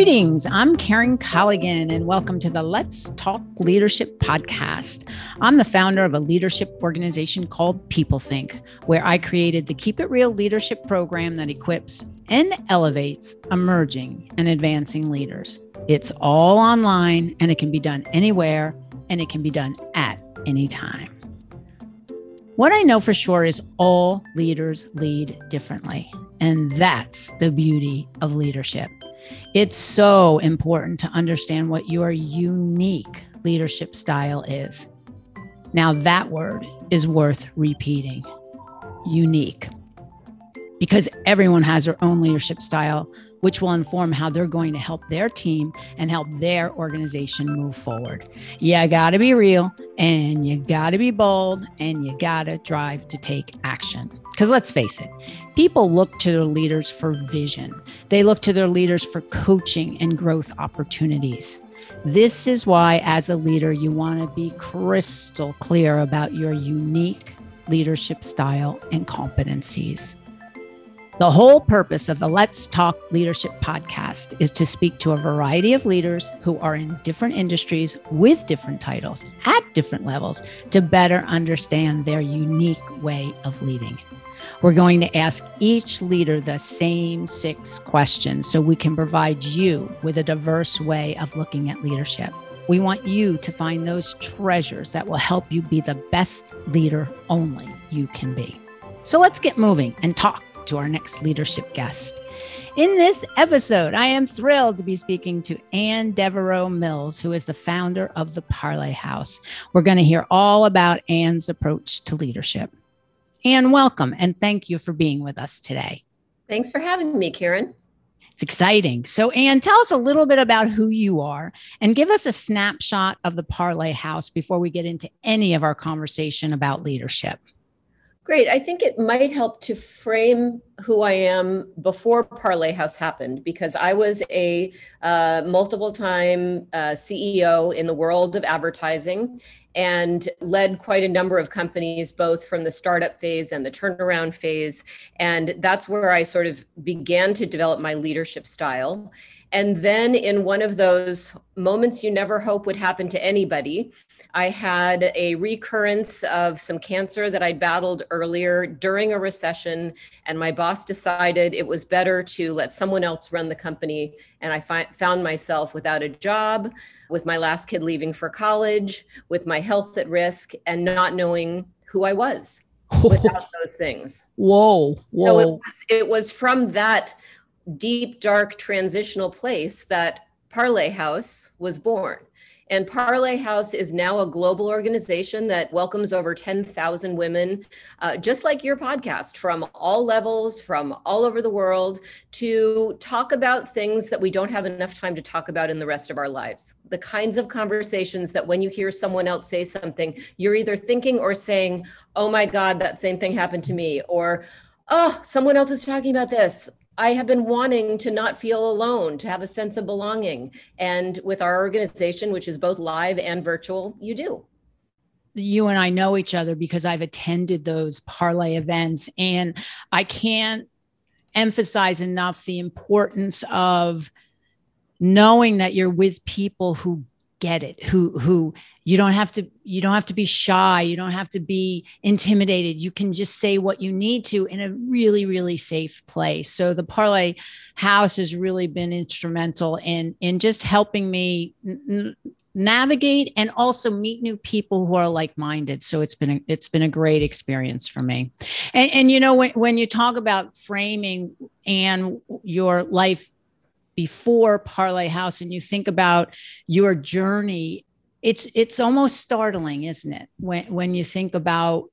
Greetings, I'm Karen Colligan, and welcome to the Let's Talk Leadership podcast. I'm the founder of a leadership organization called People Think, where I created the Keep It Real leadership program that equips and elevates emerging and advancing leaders. It's all online and it can be done anywhere and it can be done at any time. What I know for sure is all leaders lead differently. And that's the beauty of leadership. It's so important to understand what your unique leadership style is. Now, that word is worth repeating unique because everyone has their own leadership style, which will inform how they're going to help their team and help their organization move forward. You got to be real and you got to be bold and you got to drive to take action. Because let's face it, people look to their leaders for vision, they look to their leaders for coaching and growth opportunities. This is why, as a leader, you want to be crystal clear about your unique leadership style and competencies. The whole purpose of the Let's Talk Leadership podcast is to speak to a variety of leaders who are in different industries with different titles at different levels to better understand their unique way of leading. We're going to ask each leader the same six questions so we can provide you with a diverse way of looking at leadership. We want you to find those treasures that will help you be the best leader only you can be. So let's get moving and talk to our next leadership guest. In this episode, I am thrilled to be speaking to Anne Devereaux Mills, who is the founder of the Parlay House. We're going to hear all about Anne's approach to leadership. Anne, welcome and thank you for being with us today. Thanks for having me, Karen. It's exciting. So, Anne, tell us a little bit about who you are and give us a snapshot of the Parlay House before we get into any of our conversation about leadership. Great. I think it might help to frame who I am before Parlay House happened because I was a uh, multiple time uh, CEO in the world of advertising and led quite a number of companies, both from the startup phase and the turnaround phase. And that's where I sort of began to develop my leadership style. And then, in one of those moments you never hope would happen to anybody, I had a recurrence of some cancer that I battled earlier during a recession. And my boss decided it was better to let someone else run the company. And I fi- found myself without a job, with my last kid leaving for college, with my health at risk, and not knowing who I was without those things. Whoa, whoa. So it was, it was from that deep, dark transitional place that Parlay House was born. And Parlay House is now a global organization that welcomes over 10,000 women, uh, just like your podcast, from all levels, from all over the world, to talk about things that we don't have enough time to talk about in the rest of our lives. The kinds of conversations that when you hear someone else say something, you're either thinking or saying, oh my God, that same thing happened to me, or oh, someone else is talking about this, I have been wanting to not feel alone, to have a sense of belonging. And with our organization, which is both live and virtual, you do. You and I know each other because I've attended those parlay events, and I can't emphasize enough the importance of knowing that you're with people who get it who who you don't have to you don't have to be shy you don't have to be intimidated. You can just say what you need to in a really really safe place. So the parlay house has really been instrumental in in just helping me n- navigate and also meet new people who are like-minded. So it's been a, it's been a great experience for me. And, and you know when, when you talk about framing and your life before Parlay House and you think about your journey, it's it's almost startling, isn't it? When when you think about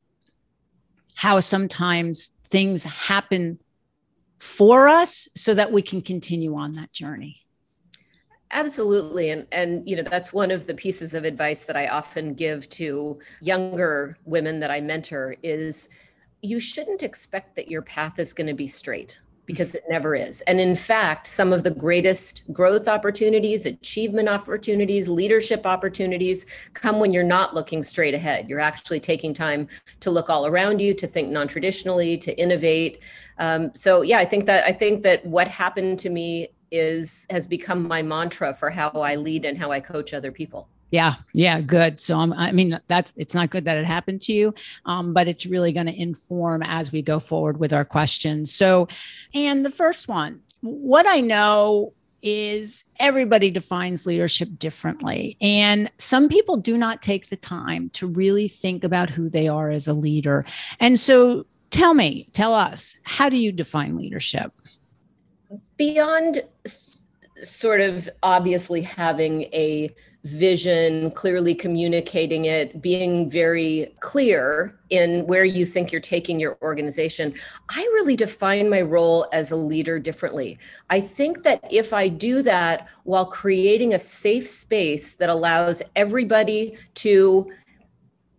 how sometimes things happen for us so that we can continue on that journey. Absolutely. And and you know, that's one of the pieces of advice that I often give to younger women that I mentor is you shouldn't expect that your path is going to be straight because it never is. And in fact, some of the greatest growth opportunities, achievement opportunities, leadership opportunities come when you're not looking straight ahead. You're actually taking time to look all around you, to think non-traditionally, to innovate. Um, so yeah, I think that I think that what happened to me is has become my mantra for how I lead and how I coach other people. Yeah, yeah, good. So um, I mean, that's it's not good that it happened to you, um, but it's really going to inform as we go forward with our questions. So, and the first one, what I know is everybody defines leadership differently. And some people do not take the time to really think about who they are as a leader. And so tell me, tell us, how do you define leadership? Beyond s- sort of obviously having a vision, clearly communicating it, being very clear in where you think you're taking your organization. I really define my role as a leader differently. I think that if I do that while creating a safe space that allows everybody to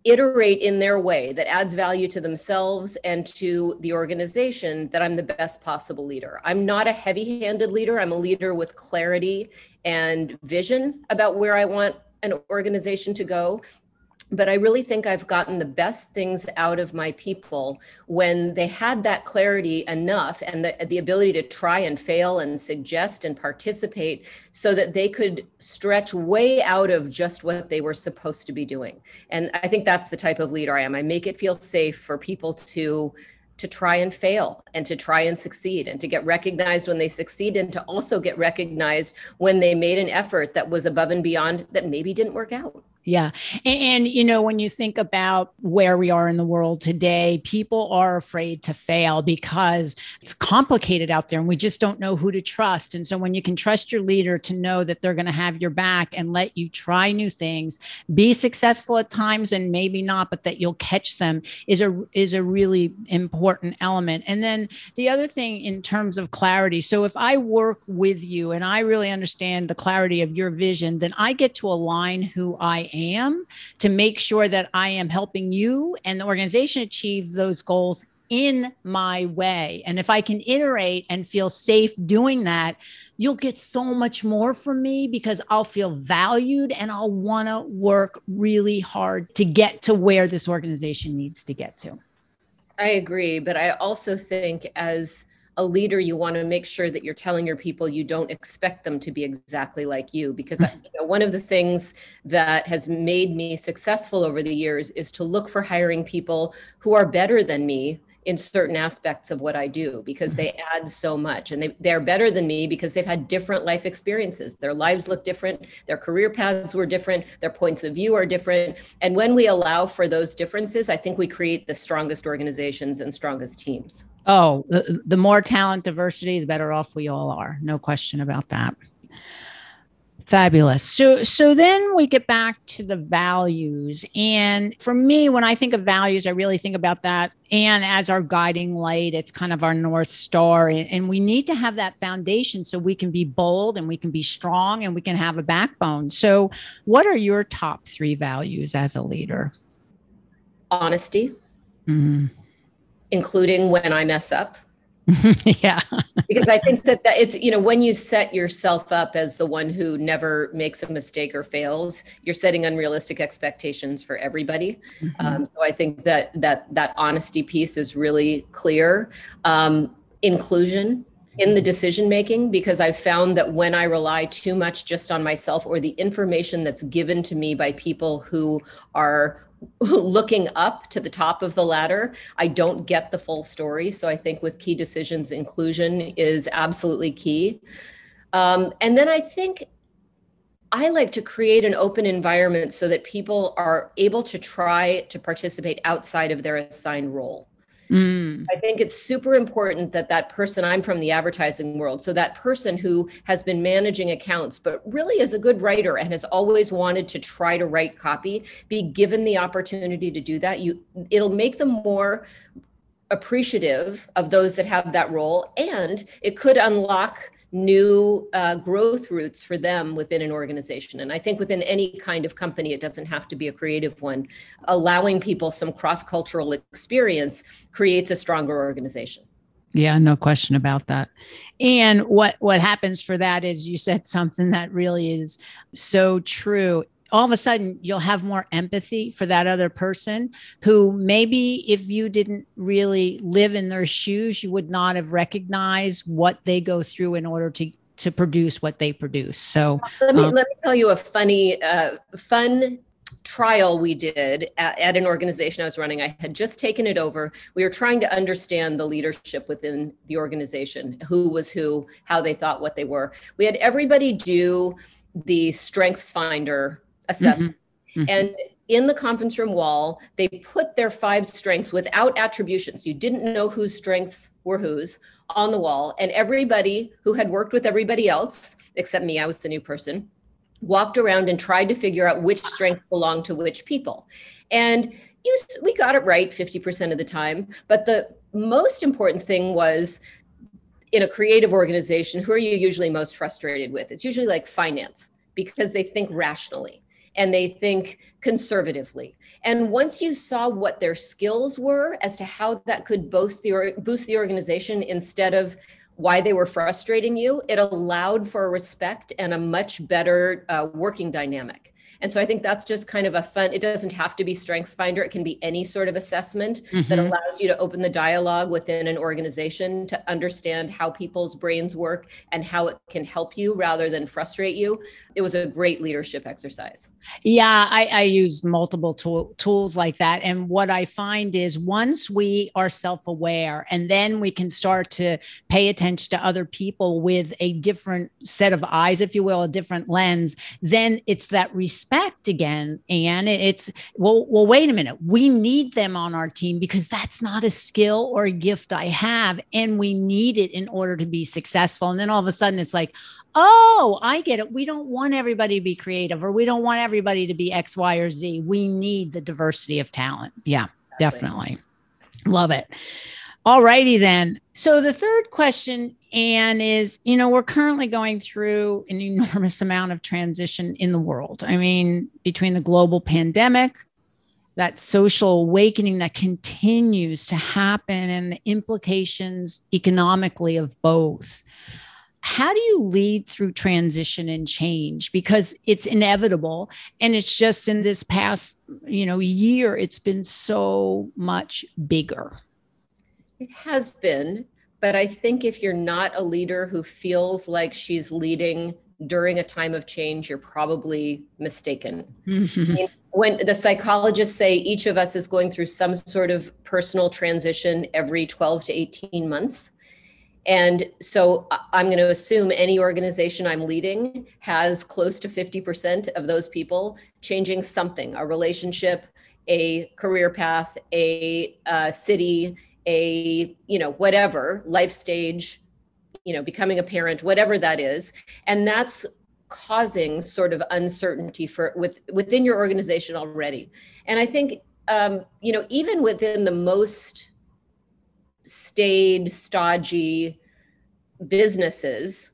iterate in their way that adds value to themselves and to the organization that I'm the best possible leader. I'm not a heavy handed leader. I'm a leader with clarity and vision about where I want an organization to go but I really think I've gotten the best things out of my people when they had that clarity enough and the, the ability to try and fail and suggest and participate so that they could stretch way out of just what they were supposed to be doing. And I think that's the type of leader I am. I make it feel safe for people to to try and fail and to try and succeed and to get recognized when they succeed and to also get recognized when they made an effort that was above and beyond that maybe didn't work out. Yeah. And, and, you know, when you think about where we are in the world today, people are afraid to fail because it's complicated out there and we just don't know who to trust. And so when you can trust your leader to know that they're going to have your back and let you try new things, be successful at times and maybe not, but that you'll catch them is a is a really important element. And then the other thing in terms of clarity. So if I work with you and I really understand the clarity of your vision, then I get to align who I am to make sure that I am helping you and the organization achieve those goals in my way. And if I can iterate and feel safe doing that, you'll get so much more from me because I'll feel valued and I'll want to work really hard to get to where this organization needs to get to. I agree. But I also think as a leader, you want to make sure that you're telling your people you don't expect them to be exactly like you. Because hmm. you know, one of the things that has made me successful over the years is to look for hiring people who are better than me in certain aspects of what I do because hmm. they add so much and they, they're better than me because they've had different life experiences. Their lives look different, their career paths were different, their points of view are different. And when we allow for those differences, I think we create the strongest organizations and strongest teams. Oh, the, the more talent diversity, the better off we all are. No question about that. Fabulous. So so then we get back to the values. And for me, when I think of values, I really think about that and as our guiding light. It's kind of our north star. And, and we need to have that foundation so we can be bold and we can be strong and we can have a backbone. So what are your top three values as a leader? Honesty. Mm-hmm including when I mess up. yeah. because I think that, that it's, you know, when you set yourself up as the one who never makes a mistake or fails, you're setting unrealistic expectations for everybody. Mm-hmm. Um, so I think that that that honesty piece is really clear. Um, inclusion in the decision making because I've found that when I rely too much just on myself or the information that's given to me by people who are looking up to the top of the ladder, I don't get the full story. So I think with key decisions, inclusion is absolutely key. Um, and then I think I like to create an open environment so that people are able to try to participate outside of their assigned role. Mm. I think it's super important that that person, I'm from the advertising world, so that person who has been managing accounts, but really is a good writer and has always wanted to try to write copy, be given the opportunity to do that. You, it'll make them more appreciative of those that have that role, and it could unlock new uh, growth routes for them within an organization. And I think within any kind of company, it doesn't have to be a creative one. Allowing people some cross cultural experience creates a stronger organization. Yeah, no question about that. And what what happens for that is you said something that really is so true all of a sudden you'll have more empathy for that other person who maybe if you didn't really live in their shoes you would not have recognized what they go through in order to to produce what they produce. So let me, um, let me tell you a funny, uh, fun trial we did at, at, an organization I was running. I had just taken it over. We were trying to understand the leadership within the organization, who was who, how they thought, what they were. We had everybody do the Strengths Finder assessment. Mm-hmm. Mm-hmm. And in the conference room wall, they put their five strengths without attributions. You didn't know whose strengths were whose on the wall. And everybody who had worked with everybody else, except me, I was the new person, walked around and tried to figure out which strengths belonged to which people. And you, we got it right 50% of the time. But the most important thing was in a creative organization, who are you usually most frustrated with? It's usually like finance because they think rationally and they think conservatively. And once you saw what their skills were as to how that could boost the boost the organization instead of why they were frustrating you, it allowed for respect and a much better uh, working dynamic. And so I think that's just kind of a fun, it doesn't have to be Strengths Finder. It can be any sort of assessment mm-hmm. that allows you to open the dialogue within an organization to understand how people's brains work and how it can help you rather than frustrate you. It was a great leadership exercise. Yeah, I, I use multiple tool, tools like that. And what I find is once we are self aware and then we can start to pay attention to other people with a different set of eyes, if you will, a different lens, then it's that respect respect again and it's well well wait a minute. We need them on our team because that's not a skill or a gift i have and we need it in order to be successful. And then all of a sudden it's like oh i get it. We don't want everybody to be creative or we don't want everybody to be x y or z. We need the diversity of talent. Yeah definitely. Love it all righty then. So the third question, Anne, is you know, we're currently going through an enormous amount of transition in the world. I mean, between the global pandemic, that social awakening that continues to happen, and the implications economically of both. How do you lead through transition and change? Because it's inevitable. And it's just in this past, you know, year, it's been so much bigger. It has been, but I think if you're not a leader who feels like she's leading during a time of change, you're probably mistaken. Mm-hmm. When the psychologists say each of us is going through some sort of personal transition every 12 to 18 months. And so I'm going to assume any organization I'm leading has close to 50% of those people changing something a relationship, a career path, a, a city, a you know whatever life stage you know becoming a parent whatever that is. And that's causing sort of uncertainty for with within your organization already. And i think um, you know even within the most staid stodgy businesses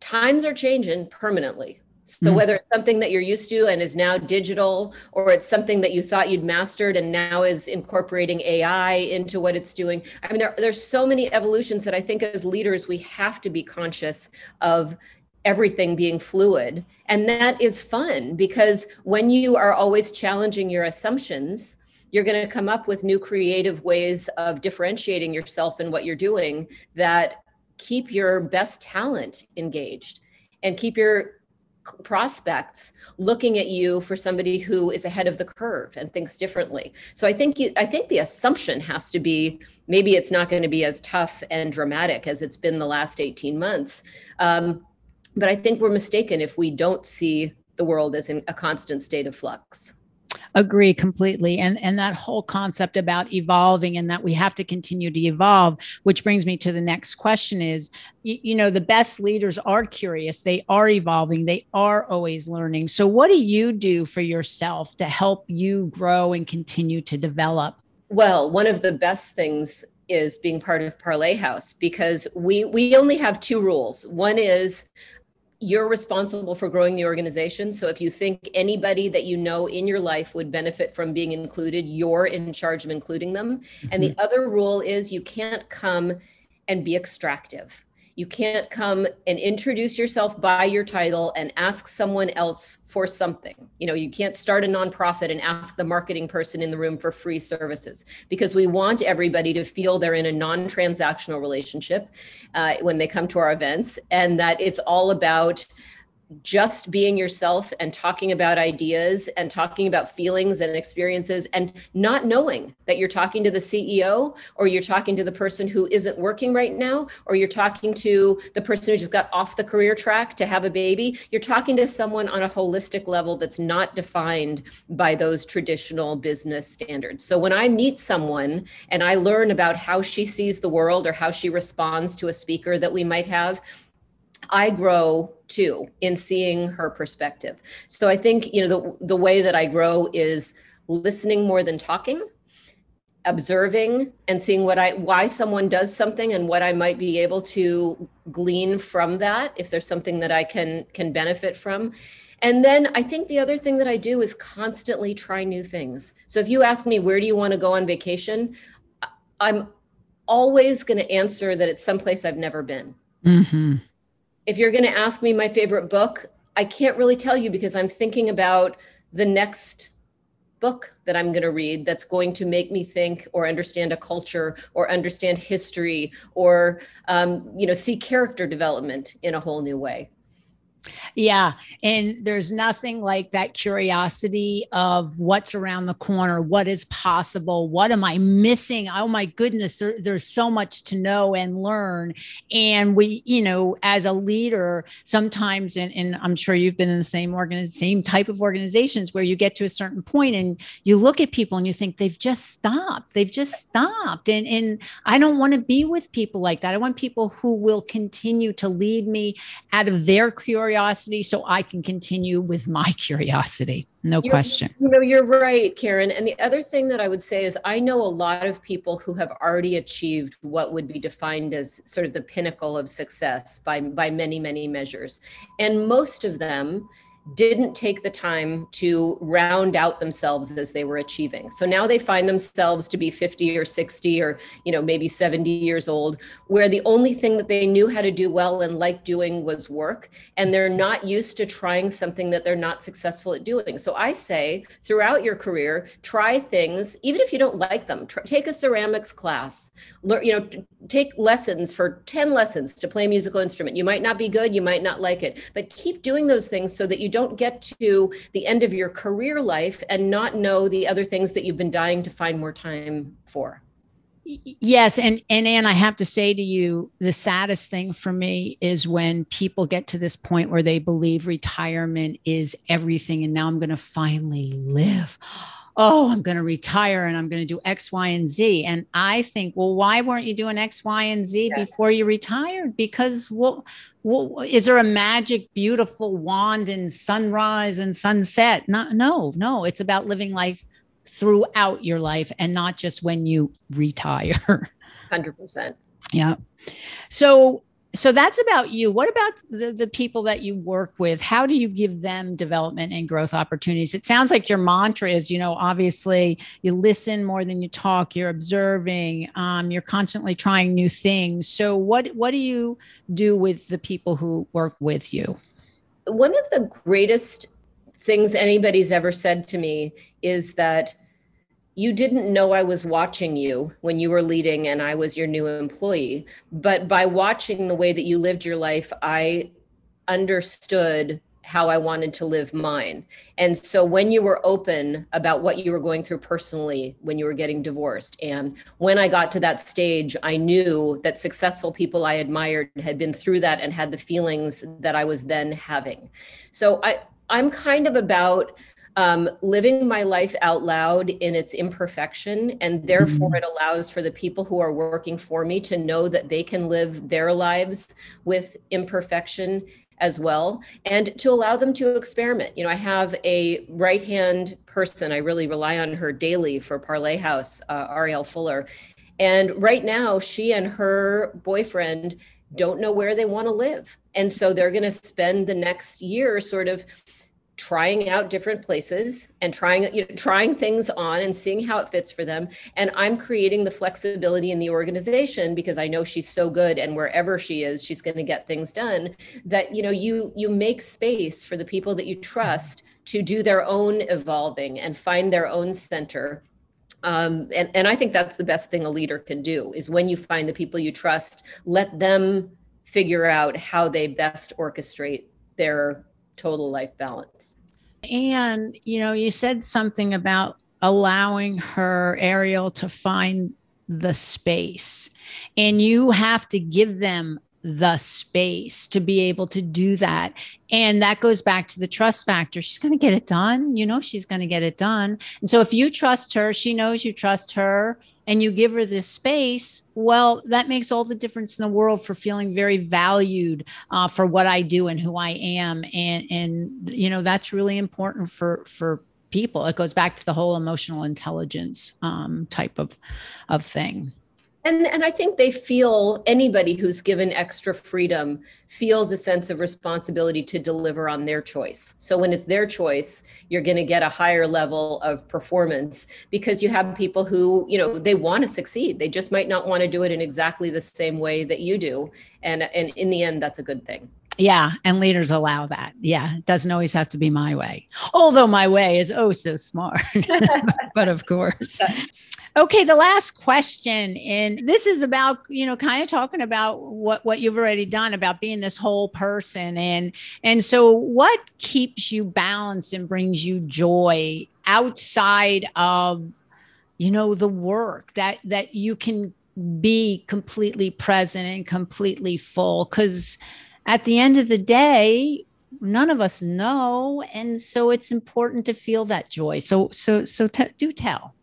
times are changing permanently so mm. whether it's something that you're used to and is now digital, or it's something that you thought you'd mastered and now is incorporating AI into what it's doing. I mean, there, there's so many evolutions that I think as leaders, we have to be conscious of everything being fluid. And that is fun because when you are always challenging your assumptions, you're going to come up with new creative ways of differentiating yourself in what you're doing that keep your best talent engaged and keep your prospects looking at you for somebody who is ahead of the curve and thinks differently. So I think you, I think the assumption has to be maybe it's not going to be as tough and dramatic as it's been the last 18 months. Um, but I think we're mistaken if we don't see the world as in a constant state of flux agree completely. And and that whole concept about evolving and that we have to continue to evolve which brings me to the next question is you, you know the best leaders are curious. They are evolving. They are always learning. So what do you do for yourself to help you grow and continue to develop? Well one of the best things is being part of parlay house because we we only have two rules. One is you're responsible for growing the organization. So if you think anybody that you know in your life would benefit from being included, you're in charge of including them. Mm-hmm. And the mm-hmm. other rule is you can't come and be extractive. You can't come and introduce yourself by your title and ask someone else for something. You know, you can't start a nonprofit and ask the marketing person in the room for free services because we want everybody to feel they're in a non transactional relationship uh, when they come to our events and that it's all about just being yourself and talking about ideas and talking about feelings and experiences and not knowing that you're talking to the CEO or you're talking to the person who isn't working right now or you're talking to the person who just got off the career track to have a baby. You're talking to someone on a holistic level that's not defined by those traditional business standards. So when I meet someone and I learn about how she sees the world or how she responds to a speaker that we might have, I grow too in seeing her perspective. So I think, you know, the, the way that I grow is listening more than talking, observing and seeing what I why someone does something and what I might be able to glean from that if there's something that I can can benefit from. And then I think the other thing that I do is constantly try new things. So if you ask me where do you want to go on vacation, I'm always going to answer that it's someplace I've never been. Mm-hmm if you're going to ask me my favorite book, I can't really tell you because I'm thinking about the next book that I'm going to read that's going to make me think or understand a culture or understand history or um, you know see character development in a whole new way. Yeah. And there's nothing like that curiosity of what's around the corner, what is possible, what am I missing? Oh my goodness, there, there's so much to know and learn. And we, you know, as a leader, sometimes, and, and I'm sure you've been in the same organ, same type of organizations where you get to a certain point and you look at people and you think they've just stopped. They've just stopped. And, and I don't want to be with people like that. I want people who will continue to lead me out of their curiosity curiosity so I can continue with my curiosity. No you're, question. You know, you're right, Karen. And the other thing that I would say is I know a lot of people who have already achieved what would be defined as sort of the pinnacle of success by by many, many measures. And most of them didn't take the time to round out themselves as they were achieving. So now they find themselves to be 50 or 60 or you know maybe 70 years old where the only thing that they knew how to do well and like doing was work and they're not used to trying something that they're not successful at doing. So I say throughout your career try things even if you don't like them. Try, take a ceramics class. Learn you know take lessons for 10 lessons to play a musical instrument. You might not be good, you might not like it, but keep doing those things so that you don't don't get to the end of your career life and not know the other things that you've been dying to find more time for. Yes, and and Anne, I have to say to you, the saddest thing for me is when people get to this point where they believe retirement is everything, and now I'm going to finally live oh, I'm going to retire and I'm going to do X, Y, and Z. And I think, well, why weren't you doing X, Y, and Z yeah. before you retired? Because well, well, is there a magic, beautiful wand in sunrise and sunset? Not, no, no. It's about living life throughout your life and not just when you retire. 100%. Yeah. So so that's about you. What about the, the people that you work with? How do you give them development and growth opportunities? It sounds like your mantra is you know obviously you listen more than you talk you're observing um, you're constantly trying new things. So what what do you do with the people who work with you? One of the greatest things anybody's ever said to me is that you didn't know I was watching you when you were leading and I was your new employee. But by watching the way that you lived your life, I understood how I wanted to live mine. And so when you were open about what you were going through personally when you were getting divorced, and when I got to that stage, I knew that successful people I admired had been through that and had the feelings that I was then having. So I, I'm kind of about um, living my life out loud in its imperfection. And therefore, mm-hmm. it allows for the people who are working for me to know that they can live their lives with imperfection as well and to allow them to experiment you know i have a right hand person i really rely on her daily for parlay house uh, ariel fuller and right now she and her boyfriend don't know where they want to live and so they're going to spend the next year sort of trying out different places and trying you know trying things on and seeing how it fits for them. And i'm creating the flexibility in the organization because i know she's so good and wherever she is she's going to get things done that you know you you make space for the people that you trust to do their own evolving and find their own center. Um, and, and i think that's the best thing a leader can do is when you find the people you trust let them figure out how they best orchestrate their total life balance. And, you know, you said something about allowing her, Ariel, to find the space. And you have to give them the space to be able to do that. And that goes back to the trust factor. She's going to get it done. You know, she's going to get it done. And so if you trust her, she knows you trust her and you give her this space, well, that makes all the difference in the world for feeling very valued uh, for what I do and who I am. And, and, you know, that's really important for, for people. It goes back to the whole emotional intelligence um, type of, of thing and and i think they feel anybody who's given extra freedom feels a sense of responsibility to deliver on their choice. So when it's their choice you're going to get a higher level of performance because you have people who you know they want to succeed. They just might not want to do it in exactly the same way that you do. And and in the end that's a good thing yeah, and leaders allow that. Yeah, it doesn't always have to be my way. Although my way is oh so smart. but of course. Okay, the last question, and this is about you know kind of talking about what what you've already done about being this whole person, and and so what keeps you balanced and brings you joy outside of you know the work that that you can be completely present and completely full because at the end of the day none of us know and so it's important to feel that joy so so so t- do tell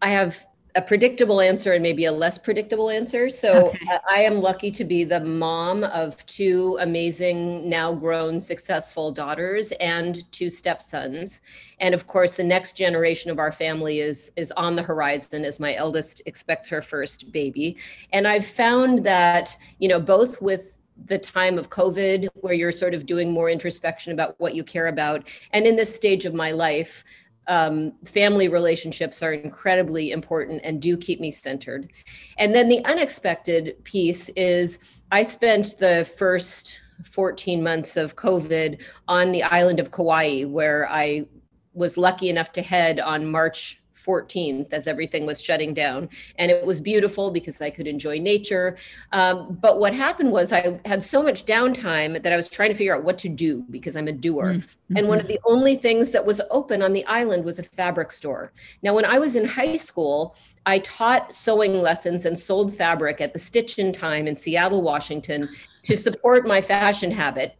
I have a predictable answer and maybe a less predictable answer. So okay. Uh, I am lucky to be the mom of two amazing, now grown, successful daughters and two stepsons. And of course, the next generation of our family is is on the horizon as my eldest expects her first baby. And I've found that, you know, both with the time of COVID, where you're sort of doing more introspection about what you care about. And in this stage of my life, um, family relationships are incredibly important and do keep me centered. And then the unexpected piece is I spent the first 14 months of COVID on the island of Kauai, where I was lucky enough to head on March 14th as everything was shutting down. And it was beautiful because I could enjoy nature. Um, but what happened was I had so much downtime that I was trying to figure out what to do because I'm a doer. Mm-hmm. And one of the only things that was open on the island was a fabric store. Now, when I was in high school, I taught sewing lessons and sold fabric at the Stitch in Time in Seattle, Washington to support my fashion habit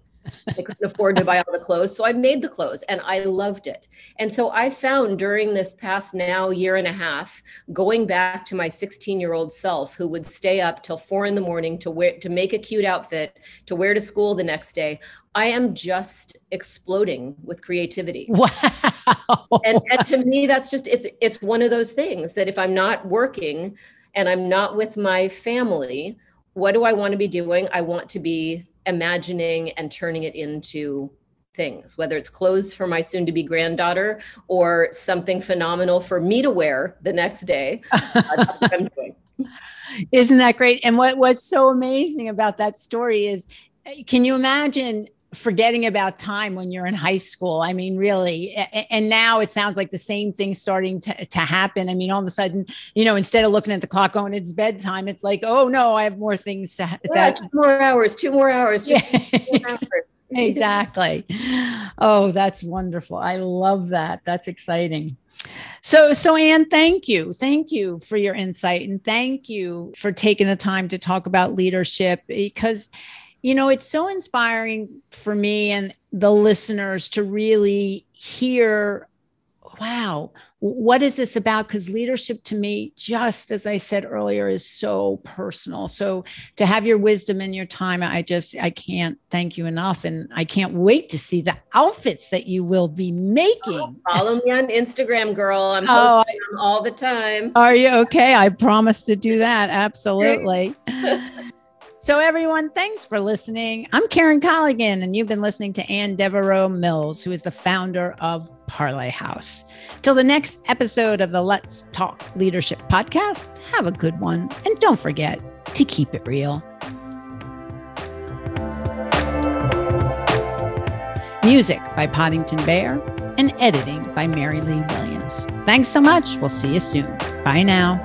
I couldn't afford to buy all the clothes. So I made the clothes and I loved it. And so I found during this past now year and a half, going back to my 16 year old self who would stay up till four in the morning to wear to make a cute outfit to wear to school the next day. I am just exploding with creativity. Wow. And, and to me, that's just it's it's one of those things that if I'm not working and I'm not with my family, what do I want to be doing? I want to be imagining and turning it into things, whether it's clothes for my soon to be granddaughter or something phenomenal for me to wear the next day. Isn't that great? And what, what's so amazing about that story is eh, can you imagine forgetting about time when you're in high school. I mean, really. And now it sounds like the same thing starting to, to happen. I mean, all of a sudden, you know, instead of looking at the clock going, it's bedtime, it's like, oh no, I have more things to that. two more hours, two more hours. Yeah. exactly. Oh, that's wonderful. I love that. That's exciting. So, so Anne, thank you. Thank you for your insight and thank you for taking the time to talk about leadership because you know, it's so inspiring for me and the listeners to really hear wow, what is this about? Because leadership to me, just as I said earlier, is so personal. So to have your wisdom and your time, I just, I can't thank you enough. And I can't wait to see the outfits that you will be making. Oh, follow me on Instagram, girl. I'm oh, posting oh, all the time. Are you okay? I promise to do that. Absolutely. So, everyone, thanks for listening. I'm Karen Colligan, and you've been listening to Anne Devereaux Mills, who is the founder of Parlay House. Till the next episode of the Let's Talk Leadership podcast, have a good one. And don't forget to keep it real. Music by Poddington Bear and editing by Mary Lee Williams. Thanks so much. We'll see you soon. Bye now.